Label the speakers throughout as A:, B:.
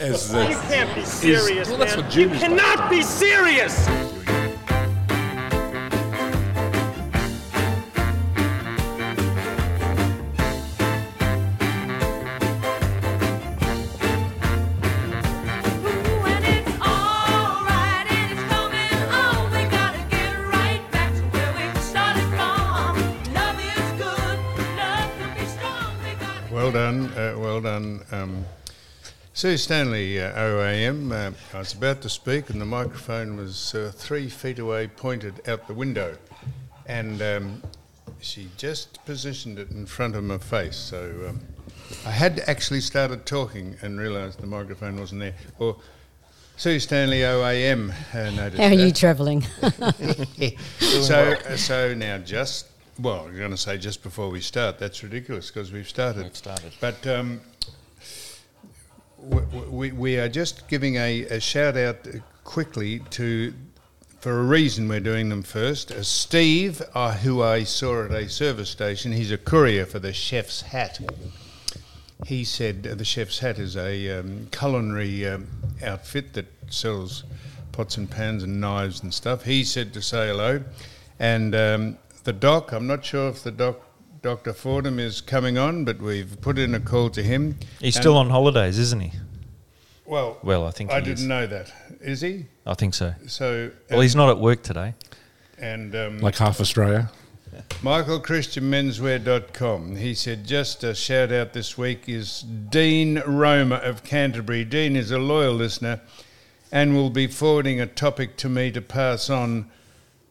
A: as
B: You can't be serious,
A: well, that's what
B: you cannot be serious.
C: Sue Stanley, uh, OAM. Uh, I was about to speak, and the microphone was uh, three feet away, pointed out the window. And um, she just positioned it in front of my face. So um, I had actually started talking and realised the microphone wasn't there. Or Sue Stanley, OAM, uh, noticed
D: How are you travelling?
C: so, uh, so now just well, I'm going to say just before we start. That's ridiculous because we've started.
E: We've started.
C: But um, we, we, we are just giving a, a shout out quickly to, for a reason we're doing them first. Uh, Steve, uh, who I saw at a service station, he's a courier for the Chef's Hat. He said uh, the Chef's Hat is a um, culinary um, outfit that sells pots and pans and knives and stuff. He said to say hello, and um, the doc. I'm not sure if the doc. Dr. Fordham is coming on, but we've put in a call to him.
E: He's
C: And-
E: still on holidays, isn't he?
C: Well,
E: Well, I think
C: I
E: he
C: didn't
E: is.
C: know that. Is he?
E: I think so.
C: So,
E: Well, he's not at work today.
C: and um,
A: like half Australia.
C: MichaelChristianMenswear.com. He said, just a shout out this week is Dean Roma of Canterbury. Dean is a loyal listener and will be forwarding a topic to me to pass on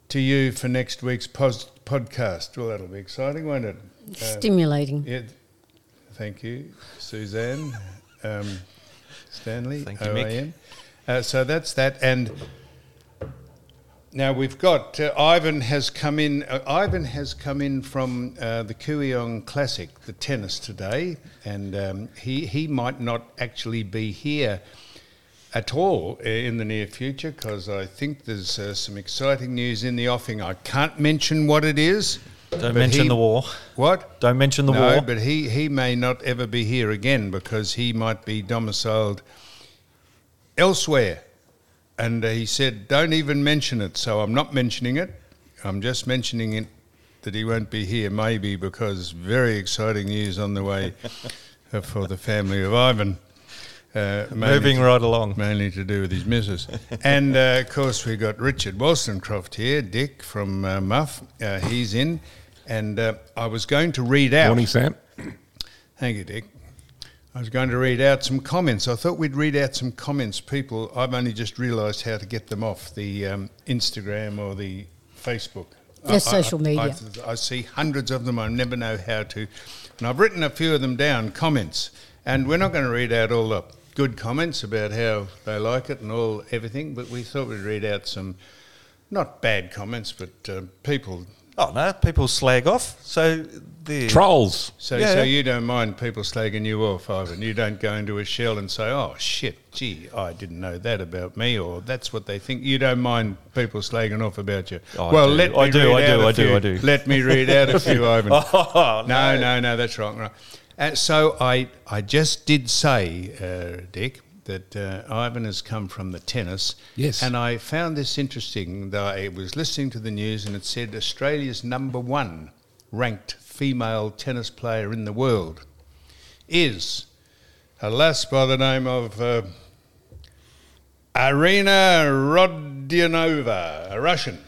C: to you for next week's pos- podcast. Well, that'll be exciting, won't it? Uh,
D: Stimulating.
C: yeah, thank you, Suzanne um, Stanley.
E: Thank you, Mick.
C: OAM. Uh, so that's that, and now we've got uh, Ivan has come in. Uh, Ivan has come in from uh, the Kooyong Classic, the tennis today, and um, he he might not actually be here at all uh, in the near future because I think there's uh, some exciting news in the offing. I can't mention what it is.
E: Don't
C: but
E: mention
C: he-
E: the war.
C: What?
E: Don't mention the
C: no,
E: war.
C: but he, he may not ever be here again because he might be domiciled elsewhere. And he said, don't even mention it. So I'm not mentioning it. I'm just mentioning it that he won't be here, maybe because very exciting news on the way for the family of Ivan. Uh,
E: Moving right along.
C: mainly to do with his missus. and uh, of course, we've got Richard Wollstonecroft here, Dick from uh, Muff. Uh, he's in. And uh, I was going to read out.
A: Morning, Sam.
C: Thank you, Dick. I was going to read out some comments. I thought we'd read out some comments. People, I've only just realised how to get them off the um, Instagram or the Facebook.
D: The
C: I- I-
D: social media.
C: I, I see hundreds of them. I never know how to. And I've written a few of them down, comments. And we're not going to read out all the good comments about how they like it and all everything, but we thought we'd read out some not bad comments, but uh, people.
E: Oh no, people slag off. So the
A: Trolls.
C: So,
E: Yeah,
C: so
E: yeah.
C: you don't mind people slagging you off, Ivan. You don't go into a shell and say, "Oh shit, gee, I didn't know that about me," or "That's what they think." You don't mind people slagging off about you.
E: Oh, I
C: well,
E: do.
C: let me
E: I do,
C: read
E: I
C: out
E: do,
C: a
E: I do,
C: few.
E: I do.
C: Let me read out a few, Ivan.
E: Oh,
C: no, no, no, that's wrong. Right. And so I, I just did say, uh, Dick, that uh, Ivan has come from the tennis.
A: Yes.
C: And I found this interesting. That I was listening to the news and it said Australia's number one ranked female tennis player in the world is a lass by the name of uh, Irina Rodionova, a Russian.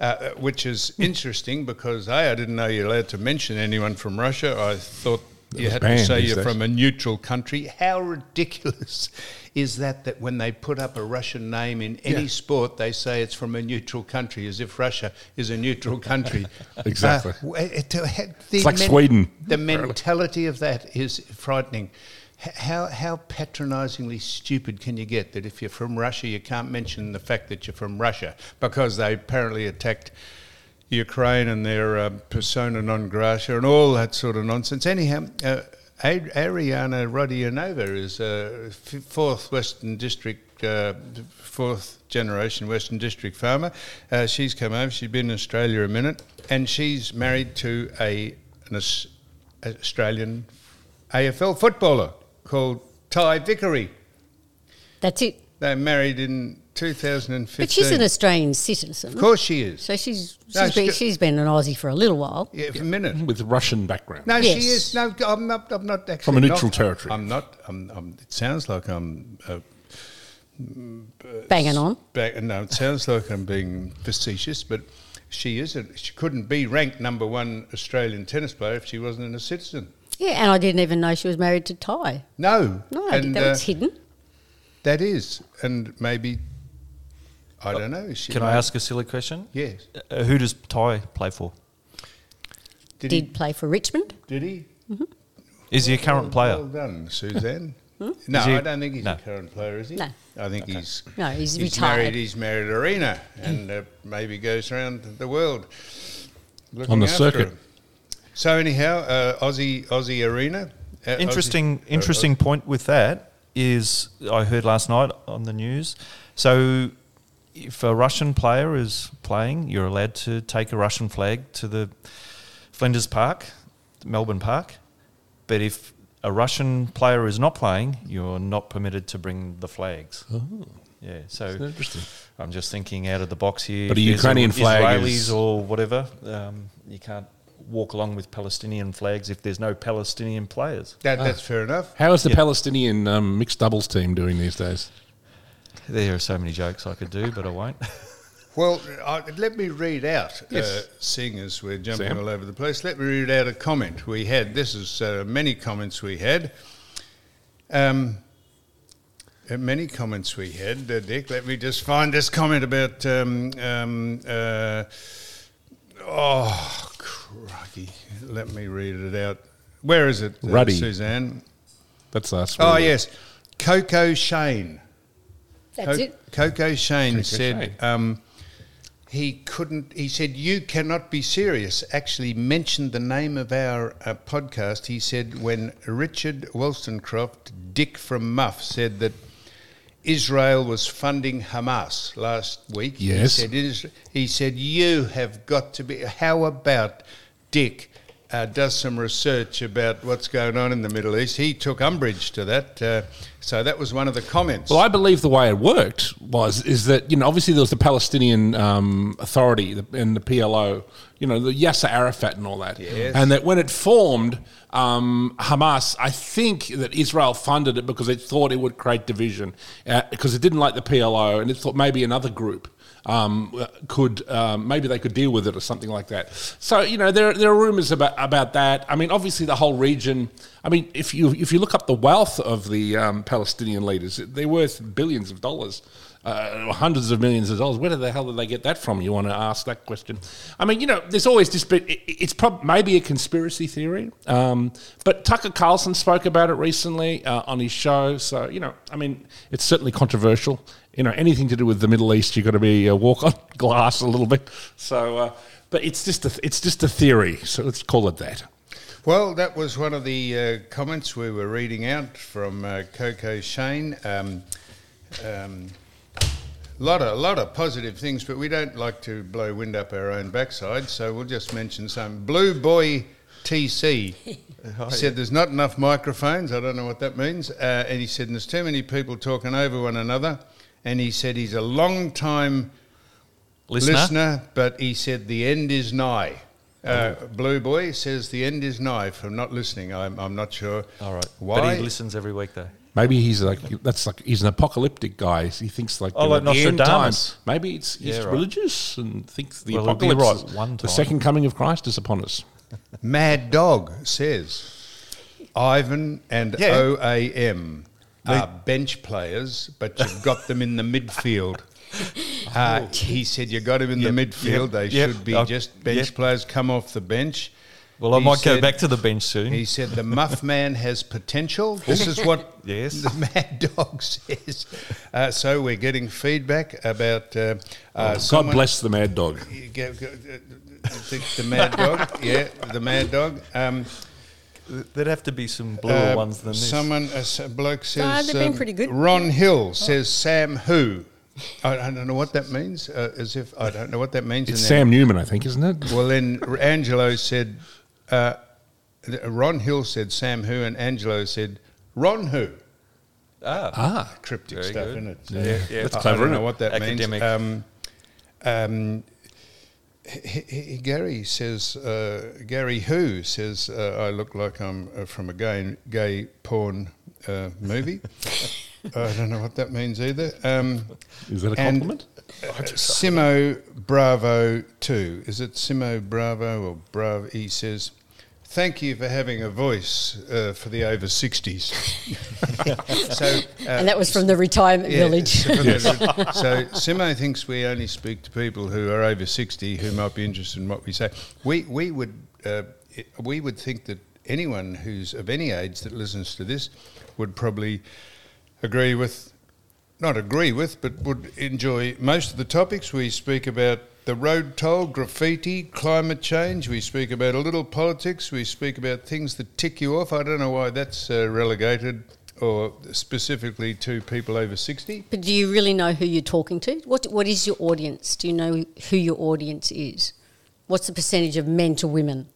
C: Uh, which is interesting because A, I didn't know you're allowed to mention anyone from Russia. I thought you had to say you're
A: days.
C: from a neutral country. How ridiculous is that? That when they put up a Russian name in any
A: Yeah.
C: sport, they say it's from a neutral country, as if Russia is a neutral country.
A: Exactly.
C: Uh, uh, the
A: It's like Sweden.
C: The mentality of that is frightening. How how patronisingly stupid can you get that if you're from Russia you can't mention the fact that you're from Russia because they apparently attacked Ukraine and their uh, persona non grata and all that sort of nonsense. Anyhow, uh, Arina Rodionova is a f- fourth Western District, uh, fourth generation Western District farmer. Uh, she's come over. She's been in Australia a minute, and she's married to a an Aus- Australian AFL footballer called Ty Vickery.
D: That's it.
C: They're married in 2015.
D: But she's an Australian citizen.
C: Of course she is.
D: So she's she's,
C: No,
D: been,
C: she-
D: she's been an Aussie for a little while.
C: Yeah, for a minute.
A: with Russian background.
C: No,
D: Yes.
C: she is. No, I'm not. I'm not actually
A: From a
C: not-
A: neutral territory.
C: I'm not. I'm, I'm, it sounds like I'm. Uh,
D: Banging on.
C: back, no, it sounds like I'm being facetious, but she isn't. She couldn't be ranked number one Australian tennis player if she wasn't a citizen.
D: Yeah, and I didn't even know she was married to Ty.
C: No,
D: No,
C: and
D: that was
C: uh,
D: hidden.
C: that is, and maybe I don't know. She
E: Can I
C: may-
E: ask a silly question?
C: Yes.
E: Uh, who does Ty play for?
C: Did,
D: Did
C: he?
D: play for Richmond.
C: Did he?
E: Is he a current player?
C: Well done, Suzanne. No,
E: Is he-
C: I don't think he's
E: No.
C: a current player, is he?
D: No.
C: I think he's
D: No, he's
C: he's
D: retired.
C: married. He's married Arina, and uh, maybe goes around the world looking
A: On the
C: after
A: circuit.
C: him. So anyhow, uh, Aussie Aussie Arina. uh,
E: Interesting,
C: Aussie-
E: interesting point with that is I heard last night on the news. So, if a Russian player is playing, you're allowed to take a Russian flag to the Flinders Park, Melbourne Park. But if a Russian player is not playing, you're not permitted to bring the flags. Yeah, so
A: Interesting.
E: I'm just thinking out of the box here.
A: But
E: If
A: a
E: there's
A: Ukrainian flag
E: Israelis
A: is-
E: or whatever, um, you can't walk along with Palestinian flags if there's no Palestinian players.
C: That, that's fair enough.
A: How is the
E: Yeah.
A: Palestinian um, mixed doubles team doing these days?
E: There are so many jokes I could do, but I won't.
C: Well, I, let me read out, uh, seeing as we're jumping
A: Sam.
C: all over the place, let me read out a comment we had. This is uh, many comments we had. Um, uh, many comments we had, uh, Dick. Let me just find this comment about. Um, um, uh, oh, crikey. Let me read it out. Where is it, uh,
A: Ruddy.
C: Suzanne?
A: That's us.
C: Oh, yes. Coco Shane.
D: That's
C: Co-
D: it.
C: Coco Shane
A: Coco
C: said
A: Shane.
C: Um, he couldn't. He said you cannot be serious. Actually, mentioned the name of our uh, podcast. He said when Richard Wollstonecroft, Dick from Muff, said that Israel was funding Hamas last week.
A: Yes.
C: He said, he said you have got to be. How about Dick? Uh, does some research about what's going on in the Middle East. He took umbrage to that, uh, so that was one of the comments.
A: Well, I believe the way it worked was is that you know obviously there was the Palestinian um, Authority and the PLO, you know the Yasser Arafat and all that,
C: Yes.
A: and that when it formed um, Hamas, I think that Israel funded it because it thought it would create division uh, because it didn't like the PLO and it thought maybe another group um, could um, maybe they could deal with it or something like that. So you know there there are rumors about about that. I mean, obviously the whole region. I mean, if you if you look up the wealth of the um, Palestinian leaders, they're worth billions of dollars. Uh, hundreds of millions of dollars. Where the hell did they get that from? You want to ask that question? I mean, you know, there's always this bit. it- It's prob- maybe a conspiracy theory, um, but Tucker Carlson spoke about it recently uh, on his show. So you know, I mean, it's certainly controversial you know anything to do with the Middle East, you've got to be uh, walk on glass a little bit. So, uh, but it's just a, it's just a theory. So let's call it that.
C: Well, that was one of the uh, comments we were reading out from uh, Coco Shane. Um, um, lot of lot of positive things, but we don't like to blow wind up our own backside, so we'll just mention some. Blue Boy TC said there's not enough microphones. I don't know what that means, uh, and he said there's too many people talking over one another. And he said he's a long time
E: Listener,
C: listener, but he said the end is nigh. Uh, Blue Boy says the end is nigh from not listening. I'm, I'm not sure.
E: all right.
C: Why?
E: But he listens every week, though.
A: Maybe he's like that's like he's an apocalyptic guy. He thinks like
E: Oh, like
A: the end
E: Nostradamus.
A: times. Maybe it's he's
E: Yeah, right.
A: religious and thinks the
E: Well,
A: apocalypse,
E: right one time.
A: the second coming of Christ is upon us.
C: Mad Dog says Ivan and
E: Yeah.
C: OAM are bench players, but you've got them in the midfield. Uh, he said you got him in
E: Yep,
C: the midfield.
E: yep,
C: they
E: yep.
C: should be
E: Oh,
C: just bench
E: yep.
C: players come off the bench.
E: Well, I
C: He
E: might go
C: said-
E: back to the bench soon.
C: He said the Muff Man has potential. This is what
E: Yes.
C: the Mad Dog says. Uh, so we're getting feedback about. Uh, uh,
A: God
C: someone-
A: bless the mad dog.
C: You go- go- uh, the, the Mad Dog, yeah, the Mad Dog. Um,
E: There'd have to be some bluer
C: uh,
E: ones than this.
C: Someone, a s- bloke says.
D: they've been
C: um,
D: pretty good.
C: Ron Hill says Sam Who. I, I don't know what that means. Uh, as if I don't know what that means.
A: It's Sam Newman, I think, isn't it?
C: Well, then Angelo said. Uh, Ron Hill said Sam Who, and Angelo said Ron Who.
E: Ah, ah.
C: cryptic
E: Very
C: stuff,
E: good.
C: isn't it?
A: Yeah.
E: Yeah.
A: That's
C: I-
A: clever,
C: I don't know what that
E: Academic.
C: means. Um, um, H- H- Gary says, uh, Gary Who says, uh, I look like I'm uh, from a gay, gay porn uh, movie. I don't know what that means either. Um,
A: Is that a
C: and,
A: compliment?
C: Simo Bravo 2. Is it Simo Bravo or Bravo? He says, Thank you for having a voice uh, for the over 60s. so, uh,
D: and that was from the retirement
C: yeah,
D: village.
C: So, so Simo thinks we only speak to people who are over sixty who might be interested in what we say. We we would uh, we would think that anyone who's of any age that listens to this would probably agree with, not agree with, but would enjoy most of the topics we speak about. The road toll, graffiti, climate change. We speak about a little politics. We speak about things that tick you off. I don't know why that's uh, relegated or specifically to people over 60.
D: but do you really know who you're talking to? What What is your audience? Do you know who your audience is? What's the percentage of men to women?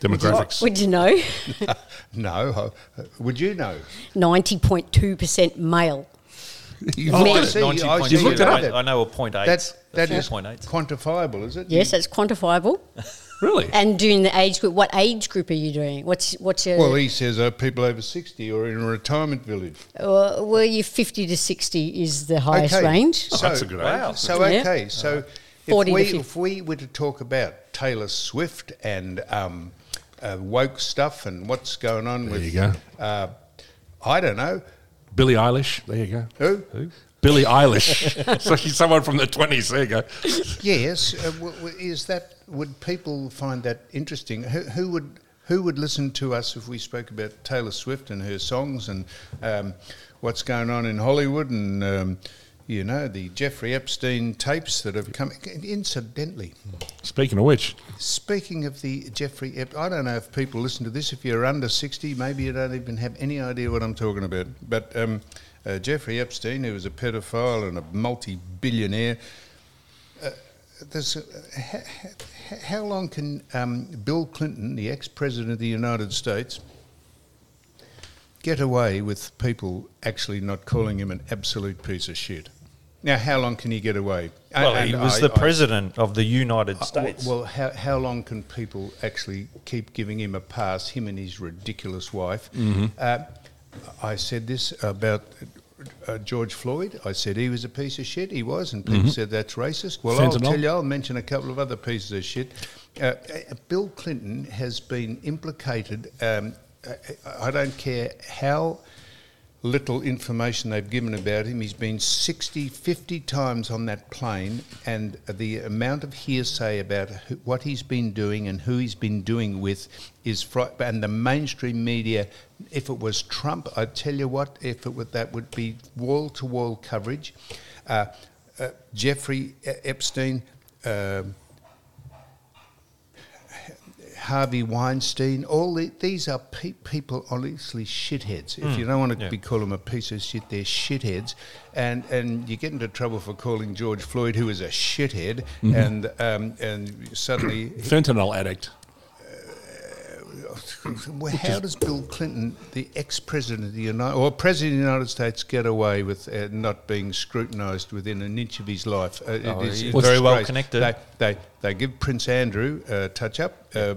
A: Demographics.
D: Would you know?
C: No. Would you know?
D: 90.2% male.
A: You've
D: Oh,
A: looked
D: I
A: at it.
D: see.
C: I
A: You've looked it up.
E: I know a point eight.
C: That's, that is
E: point eight.
C: quantifiable, is it?
D: Yes, that's quantifiable.
A: Really?
D: And doing the age group, what age group are you doing? What's what's your?
C: Well, he says uh, people over 60 or in a retirement village.
D: uh, well, you 50 to 60 is the highest
C: Okay.
D: range.
A: Oh, that's a good
E: Wow.
A: age.
C: So,
D: Yeah.
C: okay, so if
D: 40
C: we, if we were to talk about Taylor Swift and um, uh, woke stuff and what's going on
A: There
C: with.
A: you go.
C: Uh, I don't know.
A: Billie Eilish. There you go.
C: Who? Who?
A: Billie Eilish. so she's someone from the 20s. There you go.
C: Yes, uh, w- w- is that would people find that interesting? Who, who would who would listen to us if we spoke about Taylor Swift and her songs and um, what's going on in Hollywood and um, you know the Jeffrey Epstein tapes that have come? Incidentally,
A: Speaking of which,
C: speaking of the Jeffrey, Epstein, I don't know if people listen to this. If you're under sixty, maybe you don't even have any idea what I'm talking about. But um, uh, Jeffrey Epstein, who was a pedophile and a multi-billionaire, there's a, h- h- how long can um, Bill Clinton, the ex-president of the United States, get away with people actually not calling him an absolute piece of shit? Now, how long can he get away?
E: Well,
C: And
E: he was
C: I-
E: the
C: I-
E: president of the United
C: uh,
E: States.
C: Well, how, how long can people actually keep giving him a pass, him and his ridiculous wife?
A: Mm-hmm.
C: Uh, I said this about uh, George Floyd. I said he was a piece of shit. He was, and people said that's racist. Well, I'll
A: Mm-hmm.
C: Tell you, I'll mention a couple of other pieces of shit. Uh, uh, Bill Clinton has been implicated. Um, I, don't care how little information they've given about him. He's been 60, 50 times on that plane, and the amount of hearsay about who, what he's been doing and who he's been doing with is fri- and the mainstream media. If it was Trump, I tell you what, if it would, that would be wall to wall coverage. Uh, uh, Jeffrey Epstein. um Harvey Weinstein, all the, these are pe- people, honestly, shitheads. If you don't want to
E: yeah.
C: be call them a piece of shit, they're shitheads, and and you get into trouble for calling George Floyd, who is a shithead, and um, and suddenly,
A: fentanyl addict.
C: well, how does Bill Clinton, the ex-president of the United or president of the United States, get away with uh, not being scrutinised within an inch of his life? Uh,
E: Oh,
C: it's
E: very well connected.
C: They, they they give Prince Andrew a touch up. Uh,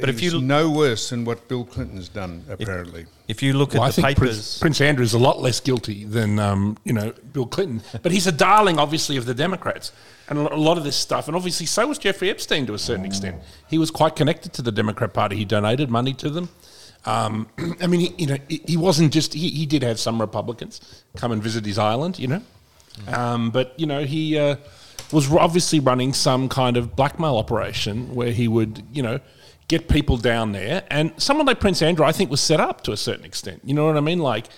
E: But if
C: he's
E: you-
C: no worse than what Bill Clinton's done, apparently.
E: if you look
A: Well, I
E: at the
A: think
E: papers,
A: Prince, Prince Andrew's a lot less guilty than um, you know Bill Clinton, but he's a darling, obviously, of the Democrats, and a lot of this stuff, and obviously so was Jeffrey Epstein to a certain extent. He was quite connected to the Democrat Party. He donated money to them. Um, I mean, he, you know, he, he wasn't just he, he did have some Republicans come and visit his island, you know, um, but you know he uh, was obviously running some kind of blackmail operation where he would, you know, get people down there. And someone like Prince Andrew, I think, was set up to a certain extent. You know what I mean? Like,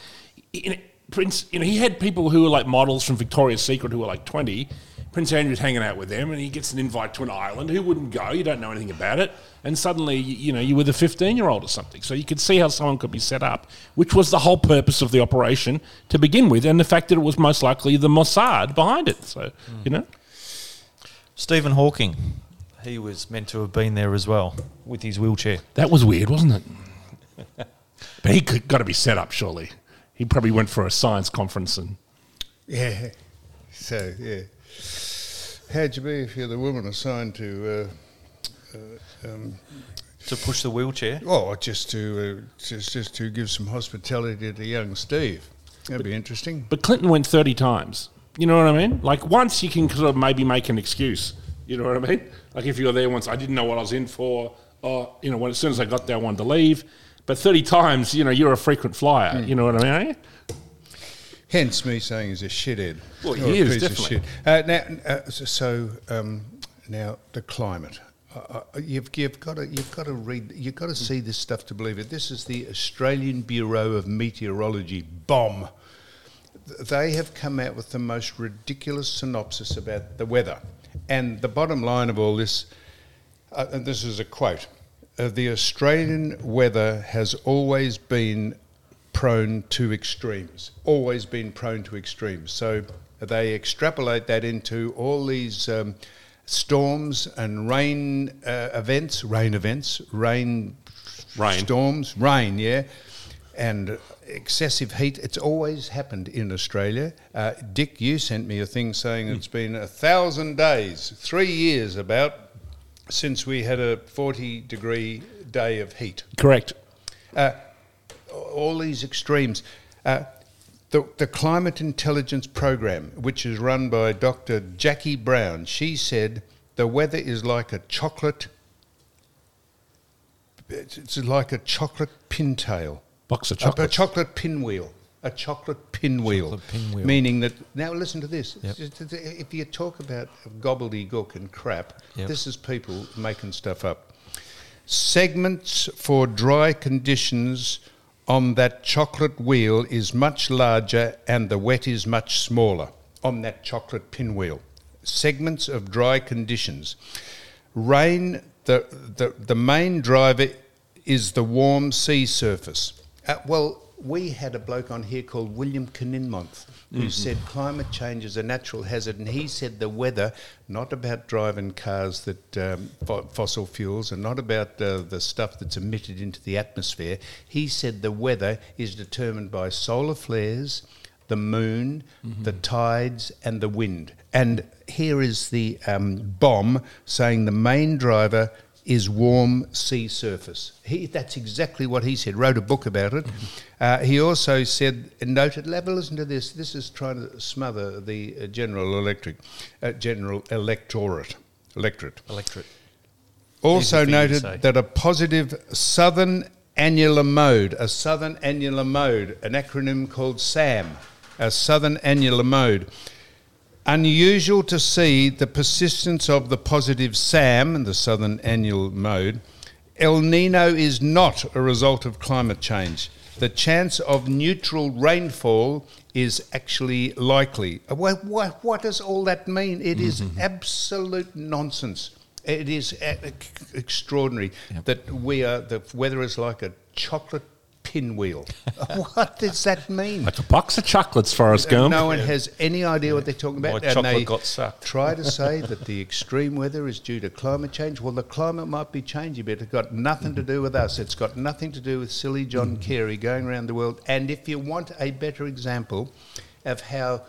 A: know, Prince, you know, he had people who were like models from Victoria's Secret who were like 20. Prince Andrew's hanging out with them and he gets an invite to an island. Who wouldn't go? You don't know anything about it. And suddenly, you know, you were the 15 year old or something. So you could see how someone could be set up, which was the whole purpose of the operation to begin with. And the fact that it was most likely the Mossad behind it. So, you know,
E: Stephen Hawking, he was meant to have been there as well with his wheelchair.
A: that was weird, wasn't it? but he could got to be set up, surely. He probably went for a science conference and
C: Yeah. So yeah. How'd you be if you're the woman assigned to? Uh, uh, um,
E: To push the wheelchair.
C: oh, just to uh, just just to give some hospitality to young Steve. That'd be interesting.
A: But Clinton went 30 times. You know what I mean? Like once you can sort of maybe make an excuse. You know what I mean? Like if you were there once, I didn't know what I was in for. Or, you know, when, as soon as I got there, I wanted to leave. But 30 times, you know, you're a frequent flyer. You know what I mean?
C: Hence me saying he's a shithead.
A: Well, he is, definitely.
C: shit. Uh, now, uh, so- um, now the climate. Uh, uh, you've, you've got to you've got to read you've got to see this stuff to believe it. This is the Australian Bureau of Meteorology bomb. Th- They have come out with the most ridiculous synopsis about the weather, and the bottom line of all this, uh, and this is a quote: uh, "The Australian weather has always been prone to extremes, always been prone to extremes. So they extrapolate that into all these um, storms and rain uh, events, rain events, rain,
A: Rain.
C: storms, rain, yeah, and excessive heat. It's always happened in Australia. Uh, Dick, you sent me a thing saying it's been a thousand days, three years about, since we had a 40 degree day of heat
A: Correct.
C: all these extremes. Uh, the, the Climate Intelligence Program, which is run by Dr. Jackie Brown, she said the weather is like a chocolate. It's, it's like a chocolate pintail.
A: Box of
C: A- A, chocolate pinwheel. A chocolate pinwheel.
E: Chocolate pinwheel.
C: Meaning that. Now, listen to this.
E: Yep.
C: If you talk about gobbledygook and crap,
E: Yep.
C: this is people making stuff up. Segments for dry conditions on that chocolate wheel is much larger and the wet is much smaller on that chocolate pinwheel. Segments of dry conditions. Rain, the, the, the main driver is the warm sea surface. Uh, well, we had a bloke on here called William Kininmonth who said climate change is a natural hazard, and he said the weather, not about driving cars that um, fo- fossil fuels, and not about uh, the stuff that's emitted into the atmosphere. He said the weather is determined by solar flares, the moon, the tides, and the wind. And here is the um, bomb saying the main driver is warm sea surface. He, that's exactly what he said. Wrote a book about it. Uh, he also said, and noted, have a listen to this. This is trying to smother the uh, General Electric, uh, General Electorate, electorate.
E: Electorate.
C: Also
E: Easy for you to
C: noted that a positive southern annular mode, a southern annular mode, an acronym called SAM, a southern annular mode. Unusual to see the persistence of the positive SAM, the southern annular mode. El Nino is not a result of climate change. The chance of neutral rainfall is actually likely. What, what, what does all that mean? It is mm-hmm. absolute nonsense. It is extraordinary that we are, the weather is like a chocolate pinwheel. what does that mean?
A: Like a box of chocolates, Forrest Gump.
C: No one has any idea what they're talking about.
E: My chocolate got sucked.
C: Try to say that the extreme weather is due to climate change. Well, the climate might be changing, but it's got nothing to do with us. It's got nothing to do with silly John Kerry going around the world. And if you want a better example of how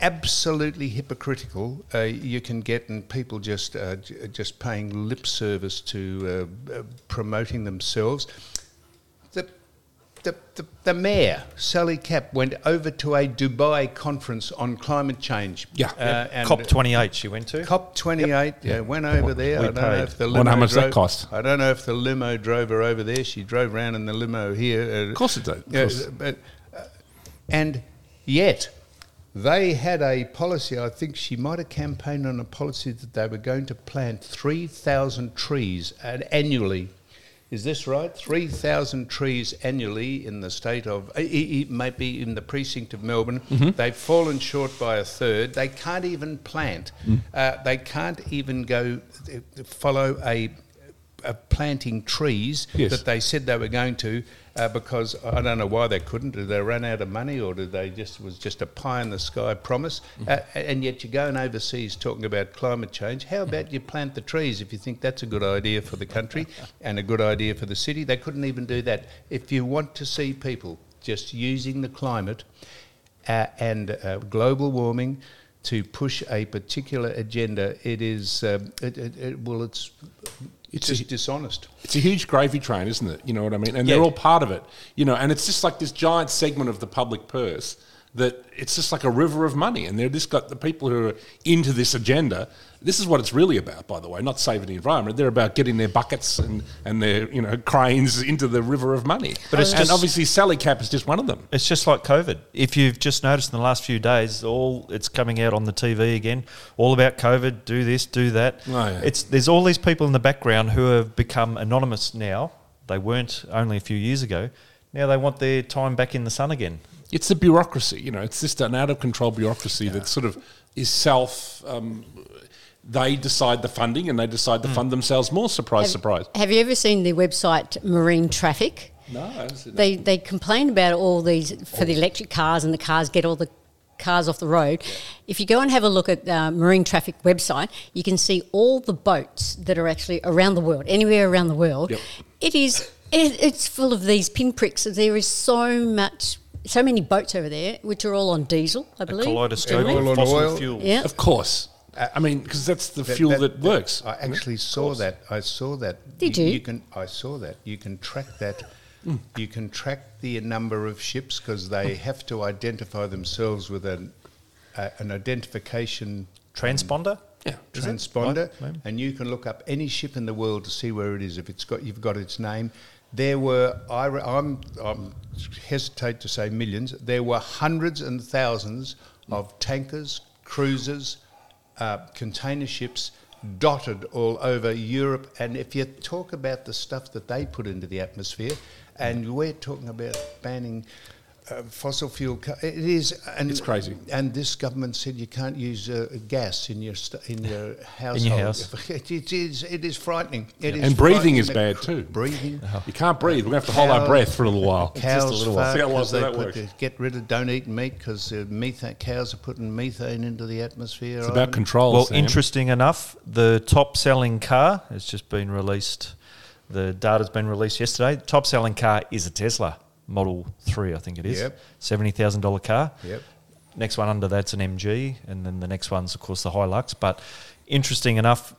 C: absolutely hypocritical uh, you can get, and people just uh, j- just paying lip service to uh, uh, promoting themselves. The, the, the, the mayor, Sally Capp, went over to a Dubai conference on climate change.
A: Yeah.
C: Uh, and
E: COP 28 she went to.
C: COP 28 yeah. went over there.
E: we
C: I don't know
E: paid.
C: if the limo
A: how much does
C: that
A: cost.
C: I don't know if the limo drove her over there. She drove around in the limo here. Uh,
A: Of course it did.
C: Yeah,
A: course.
C: but, uh, and yet, they had a policy. I think she might have campaigned on a policy that they were going to plant 3,000 trees uh, annually. Is this right? 3,000 trees annually in the state of, it, it might be in the precinct of Melbourne. Mm-hmm. They've fallen short by a third. They can't even plant. Mm. Uh, they can't even go eh, follow a, a planting trees
A: Yes.
C: that they said they were going to uh, because I don't know why they couldn't. Did they run out of money, or did they just was just a pie in the sky promise? Uh, and yet you're going overseas talking about climate change. How about you plant the trees if you think that's a good idea for the country and a good idea for the city? They couldn't even do that. If you want to see people just using the climate uh, and uh, global warming to push a particular agenda. It is, um, it, it, it, well, it's,
A: It's
C: just
A: a-
C: dishonest.
A: It's a huge gravy train, isn't it? You know what I mean? And
E: Yeah.
A: they're all part of it. You know, and it's just like this giant segment of the public purse that it's just like a river of money. And they're just got the people who are into this agenda. This is what it's really about, by the way, not saving the environment. They're about getting their buckets and, and their, you know, cranes into the river of money.
E: But it's
A: and
E: just-
A: obviously Sally Capp is just one of them.
E: It's just like COVID. If you've just noticed in the last few days, all it's coming out on the TV again, all about COVID. Do this, do that.
A: Oh, yeah.
E: It's there's all these people in the background who have become anonymous now. They weren't only a few years ago. Now they want their time back in the sun again.
A: It's the bureaucracy, you know, it's just an out of control bureaucracy that sort of is self. Um, they decide the funding and they decide to fund themselves more. Surprise,
D: Have-
A: surprise.
D: Have you ever seen the website Marine Traffic?
A: No, I haven't seen that.
D: They they complain about all these for the electric cars and the cars get all the cars off the road. If you go and have a look at uh, Marine Traffic website, you can see all the boats that are actually around the world, anywhere around the world.
A: Yep.
D: It is it, it's full of these pinpricks. There is so much. So many boats over there, which are all on diesel, I believe.
E: kaleidoscope
C: Oil
E: of
C: on
E: fossil
C: oil.
E: fuel.
D: Yeah.
A: Of course. I mean, because that's the
C: That-
A: fuel that,
C: that-
A: works.
C: I actually saw that. I saw that.
D: Did you?
C: You can. I saw that. You can track that. You can track the number of ships because they have to identify themselves with an uh, an identification
E: Transponder.
A: Yeah.
C: Transponder,
E: Right,
C: and you can look up any ship in the world to see where it is. If it's got, you've got its name. There were, I, I'm, I'm hesitate to say millions. There were hundreds and thousands of tankers, cruisers, uh, container ships dotted all over Europe. And if you talk about the stuff that they put into the atmosphere, and we're talking about banning. Uh, fossil fuel. Ca- it is, and
A: It's crazy.
C: And this government said you can't use uh, gas in your st- in your household.
E: in your house.
C: It, it is it is frightening. It is
A: And breathing is bad too.
C: Breathing.
A: You can't breathe. We're going to have to hold our breath for a little while.
C: Cows
A: little while. See how long
C: 'cause they
A: that works.
C: get rid of don't eat meat because uh, methane cows are putting methane into the atmosphere.
A: It's about
C: Ivan.
A: control.
E: Well,
A: Sam.
E: interesting enough, the top selling car has just been released. The data's been released yesterday. The top selling car is a Tesla Model 3, I think it is.
C: Yep.
E: $70,000 car.
C: Yep.
E: Next one under that's an MG, and then the next one's, of course, the Hilux. But interesting enough,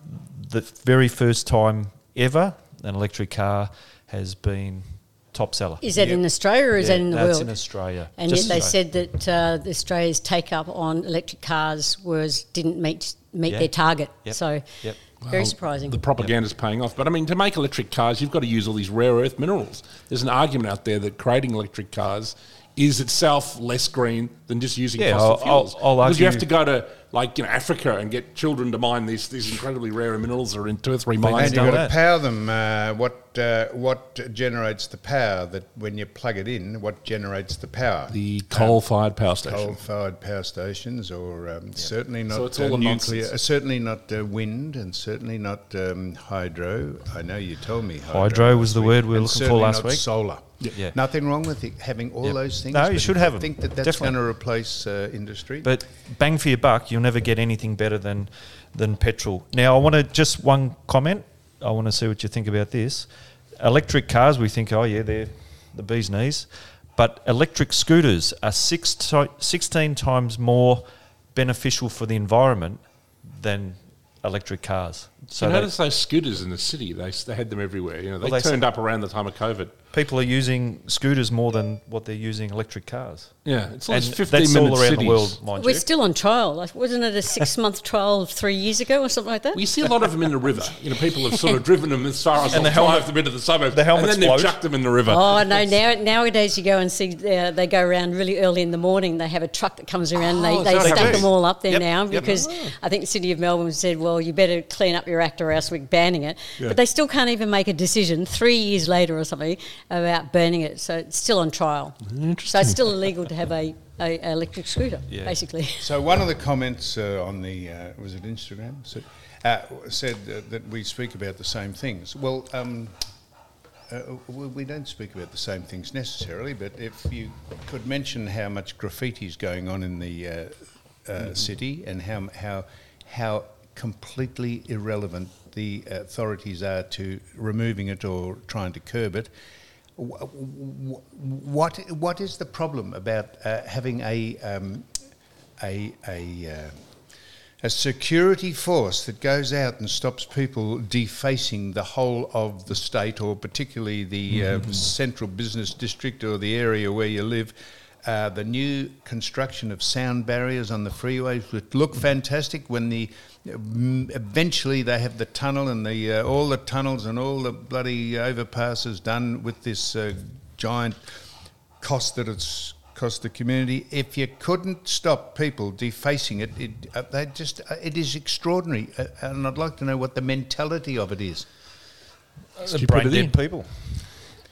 E: the very first time ever an electric car has been top seller.
D: Is that
C: Yep.
D: in Australia or is
E: Yeah,
D: that in the
E: that's
D: world?
E: in Australia.
D: And
E: Just
D: yet they
E: Australia.
D: said that uh, Australia's take up on electric cars was didn't meet meet
E: Yeah.
D: their target.
E: Yep.
D: So
E: Yep.
D: very surprising.
A: The propaganda's paying off. But I mean, to make electric cars, you've got to use all these rare earth minerals. There's an argument out there that creating electric cars is itself less green than just using
E: Yeah,
A: fossil
E: I'll- I'll-
A: fuels.
E: I'll
A: because you have to go to like you know Africa and get children to mine these these incredibly rare minerals that are in two or three
E: They've
A: mines.
C: And you've got to power them. Uh, what uh, what generates the power? That when you plug it in, what generates the power?
A: The coal-fired power station.
C: coal-fired power stations, or um, certainly not
A: So it's
C: uh,
A: all a
C: nuclear, uh, certainly not uh, wind, and certainly not um, hydro. I know you told me hydro.
E: Hydro was
C: last
E: the
C: week,
E: word we were
C: and
E: looking for last
C: not
E: week.
C: Solar.
E: Yeah.
C: Nothing wrong with it, having all
E: Yep.
C: those things.
E: No, you should
C: if
E: have
C: you
E: 'em.
C: Think that that's
E: Definitely.
C: going to replace uh, industry.
E: But bang for your buck, you'll never get anything better than than petrol. Now, I want to just one comment. I want to see what you think about this. Electric cars, we think, oh yeah, they're the bee's knees, but electric scooters are six ti 16 times more beneficial for the environment than electric cars. So
A: you
E: they-
A: notice those scooters in the city? They, they had them everywhere. You know, they,
E: Well, they
A: turned up around the time of COVID.
E: people are using scooters more than what they're using electric cars.
A: Yeah, it's all
E: and
A: 15
E: that's
A: minute
E: all around
A: cities.
E: the world, mind
D: We're
E: you.
D: still on trial. Like, wasn't it a six month trial three years ago or something like that?
A: Well, you see a lot of them in the river. You know, people have sort of driven them as far as
E: And
A: and
E: the helmet-
A: drive them into the suburbs,
E: the helmets
A: and then they've chucked them in the river.
D: Oh no! Now nowadays you go and see uh, they go around really early in the morning. They have a truck that comes around.
A: Oh,
D: and they they stack them all up there
E: Yep,
D: now
E: yep.
D: because I think the city of Melbourne said, "Well, you better clean up your act or else we're banning it."
A: Yeah.
D: But they still can't even make a decision three years later or something about banning it. So it's still on trial. So it's still illegal to have a, a, a electric scooter,
E: Yeah.
D: basically.
C: So one of the comments uh, on the uh, was it Instagram said, uh, said uh, that we speak about the same things. Well, um, uh, we we don't speak about the same things necessarily, but if you could mention how much graffiti is going on in the uh, uh, city and how how how completely irrelevant the authorities are to removing it or trying to curb it. wh- wh- what what is the problem about uh, having a um, a a uh, a security force that goes out and stops people defacing the whole of the state, or particularly the uh, central business district or the area where you live. Uh, the new construction of sound barriers on the freeways would look fantastic when the mm, eventually they have the tunnel and the uh, all the tunnels and all the bloody overpasses done with this uh, giant cost that it's cost the community. If you couldn't stop people defacing it, it uh, they just uh, it is extraordinary, uh, and I'd like to know what the mentality of it is.
A: Stupidity.
E: Brain dead people.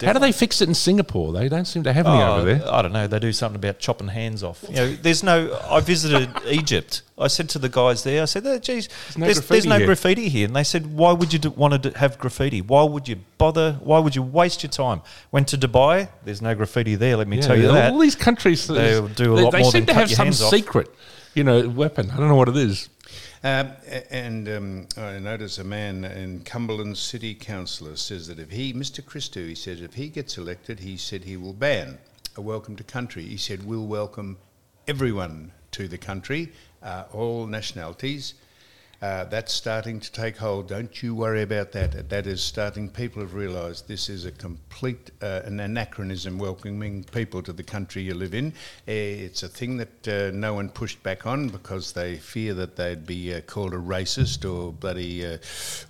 A: How do they fix it in Singapore? They don't seem to have any
E: Oh,
A: over there.
E: I don't know. They do something about chopping hands off. You know, there's no. I visited Egypt. I said to the guys there, I said, oh, "Geez,
A: no
E: there's, there's no
A: here."
E: graffiti here." And they said, "Why would you do, want to have graffiti? Why would you bother? Why would you waste your time?" Went to Dubai. There's no graffiti there. Let me tell you
A: all
E: that.
A: All these countries,
E: They'll do a
A: they,
E: lot
A: they
E: more
A: seem
E: than
A: to
E: cut
A: have some secret, you know, weapon. I don't know what it is.
C: Um, and um, I notice a man in Cumberland City Councillor says that if he, Mr. Christou, he says if he gets elected, he said he will ban a welcome to country. He said we'll welcome everyone to the country, uh, all nationalities. Uh, that's starting to take hold. Don't you worry about that. That is starting. People have realised this is a complete uh, an anachronism, welcoming people to the country you live in. Uh, it's a thing that uh, no one pushed back on because they fear that they'd be uh, called a racist or bloody uh,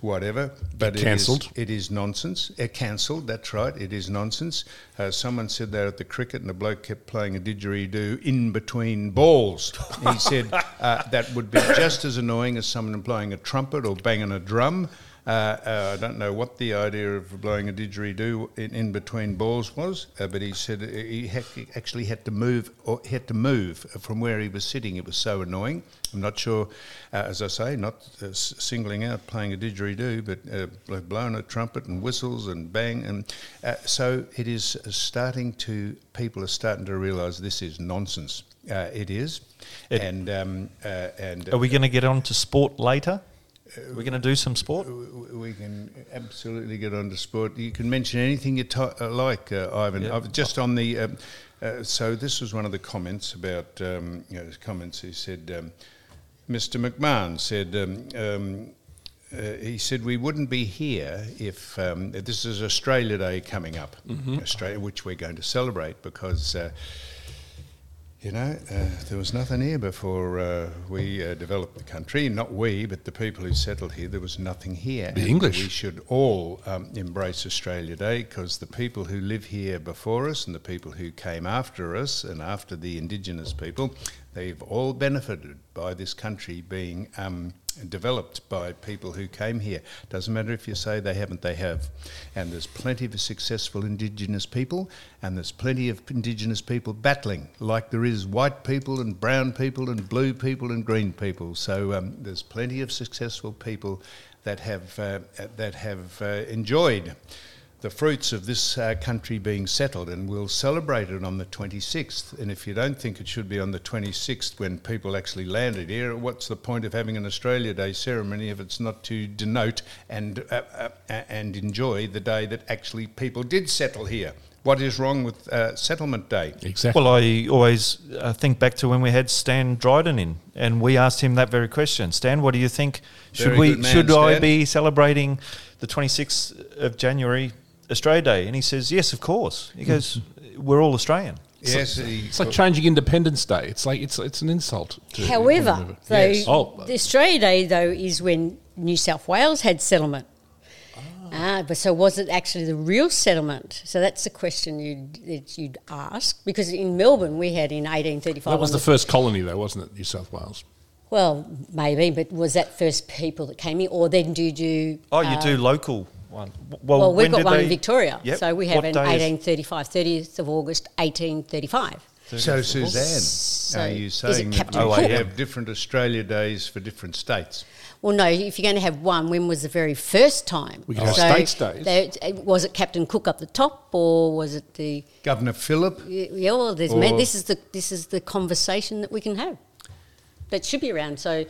C: whatever. But it is-
A: cancelled.
C: It is nonsense. Uh, cancelled. That's right. It is nonsense. Uh, someone said that at the cricket, and the bloke kept playing a didgeridoo in between balls. He said uh, that would be just as annoying as someone playing a trumpet or banging a drum. Uh, uh, I don't know what the idea of blowing a didgeridoo in, in between balls was, uh, but he said he, had, he actually had to move or had to move from where he was sitting. It was so annoying. I'm not sure, uh, as I say, not uh, singling out playing a didgeridoo, but uh, blowing a trumpet and whistles and bang, and so it is starting to. People are starting to realise this is nonsense. It is,
E: It-
C: and um, uh, and
E: Are we going to get on to sport later? We're going to do some sport.
C: We can absolutely get on to sport. You can mention anything you to- uh, like, uh, Ivan.
E: Yeah.
C: Just on the. Um, uh, so this was one of the comments about. Um, you know, his comments. He said, um, Mr. McMahon said. Um, um, uh, he said we wouldn't be here if um, this is Australia Day coming up, Australia, which we're going to celebrate because uh, you know, uh, there was nothing here before uh, we uh, developed the country. Not we, but the people who settled here. There was nothing here.
A: The English.
C: We should all um, embrace Australia Day because the people who live here before us and the people who came after us and after the Indigenous people, they've all benefited by this country being. Um, Developed by people who came here. Doesn't matter if you say they haven't, they have. And there's plenty of successful Indigenous people, and there's plenty of Indigenous people battling, like there is white people and brown people and blue people and green people. So um, there's plenty of successful people that have uh, that have uh, enjoyed the fruits of this uh, country being settled, and we'll celebrate it on the 26th. And if you don't think it should be on the 26th when people actually landed here, what's the point of having an Australia Day ceremony if it's not to denote and uh, uh, and enjoy the day that actually people did settle here? What is wrong with uh, Settlement Day?
A: Exactly.
E: Well, I always uh, think back to when we had Stan Dryden in, and we asked him that very question. Stan, what do you think? Should
C: Very
E: we?
C: good man,
E: should I be celebrating the twenty sixth of January, Australia Day? And he says, yes, of course. He goes, we're all Australian.
C: Yes, he-
A: it's like changing Independence Day. It's like it's it's an insult. To
D: However, though,
C: Yes.
A: Oh.
D: the Australia Day though is when New South Wales had settlement. Ah, but so was it actually the real settlement? So that's the question you'd, that you'd ask because in Melbourne we had in 1835.
A: that was the first colony, though, wasn't it? New South Wales.
D: Well, maybe, but was that first people that came in, or then do you do?
E: Oh, you
D: uh,
E: do local one. Well,
D: Well, we've got one
E: they-
D: in Victoria,
E: Yep.
D: so we have
E: What
D: in 1835, 30th of August, 1835.
C: So, Suzanne,
D: So
C: are you
D: is it
C: saying that
D: Captain
C: we
E: Cook?
C: should have different Australia days for different states?
D: Well, no. If you're going to have one, when was the very first time?
A: We could have States Days.
D: they- eh, was it Captain Cook up the top, or was it the?
C: Governor Phillip?
D: Yeah, well, there's man, this is the this is the conversation that we can have. That should be around. So,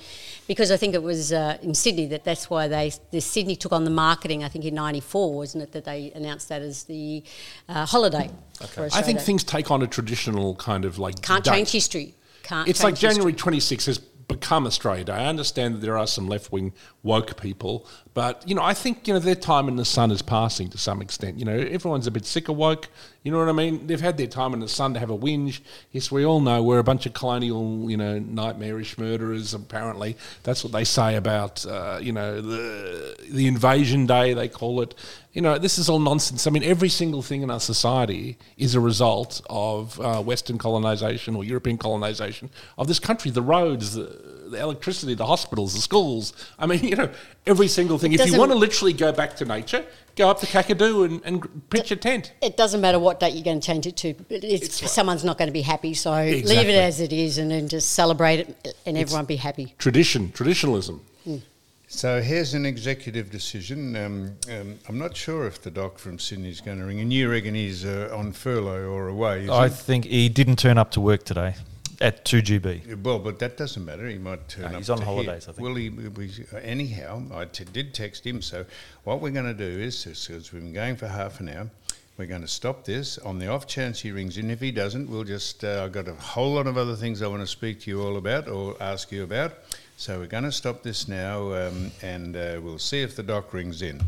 D: because I think it was uh, in Sydney that that's why they the Sydney took on the marketing. I think in '94 wasn't it that they announced that as the uh, holiday. for
A: I think things take on a traditional kind of like
D: can't
A: date.
D: change history. Can't.
A: It's like
D: history.
A: January 26th has become Australia Day. I understand that there are some left wing woke people, but you know, I think you know their time in the sun is passing to some extent. You know, everyone's a bit sick of woke. You know what I mean? They've had their time in the sun to have a whinge. Yes, we all know we're a bunch of colonial, you know, nightmarish murderers. Apparently, that's what they say about uh, you know the the invasion day they call it. You know, this is all nonsense. I mean, every single thing in our society is a result of uh, Western colonisation or European colonisation of this country. The roads, the, the electricity, the hospitals, the schools. I mean, you know, every single thing. If you want to literally go back to nature, go up to Kakadu and, and pitch a tent.
D: It doesn't matter what date you're going to change it to. It's,
A: It's
D: someone's not going to be happy, so leave it as it is, and then just celebrate it, and everyone be happy.
A: Tradition, traditionalism.
C: So here's an executive decision. Um, um, I'm not sure if the doc from Sydney is going to ring, and you reckon he's uh, on furlough or away.
E: I
C: he?
E: think he didn't turn up to work today at 2GB.
C: Well, but that doesn't matter. He might turn
E: No,
C: up.
E: he's on holidays,
C: here.
E: I think.
C: Well, he, we, anyhow, I t- did text him. So what we're going to do is, because we've been going for half an hour, we're going to stop this. On the off chance he rings in, if he doesn't, we'll just. Uh, I've got a whole lot of other things I want to speak to you all about or ask you about. So we're going to stop this now, um, and uh, we'll see if the doc rings in.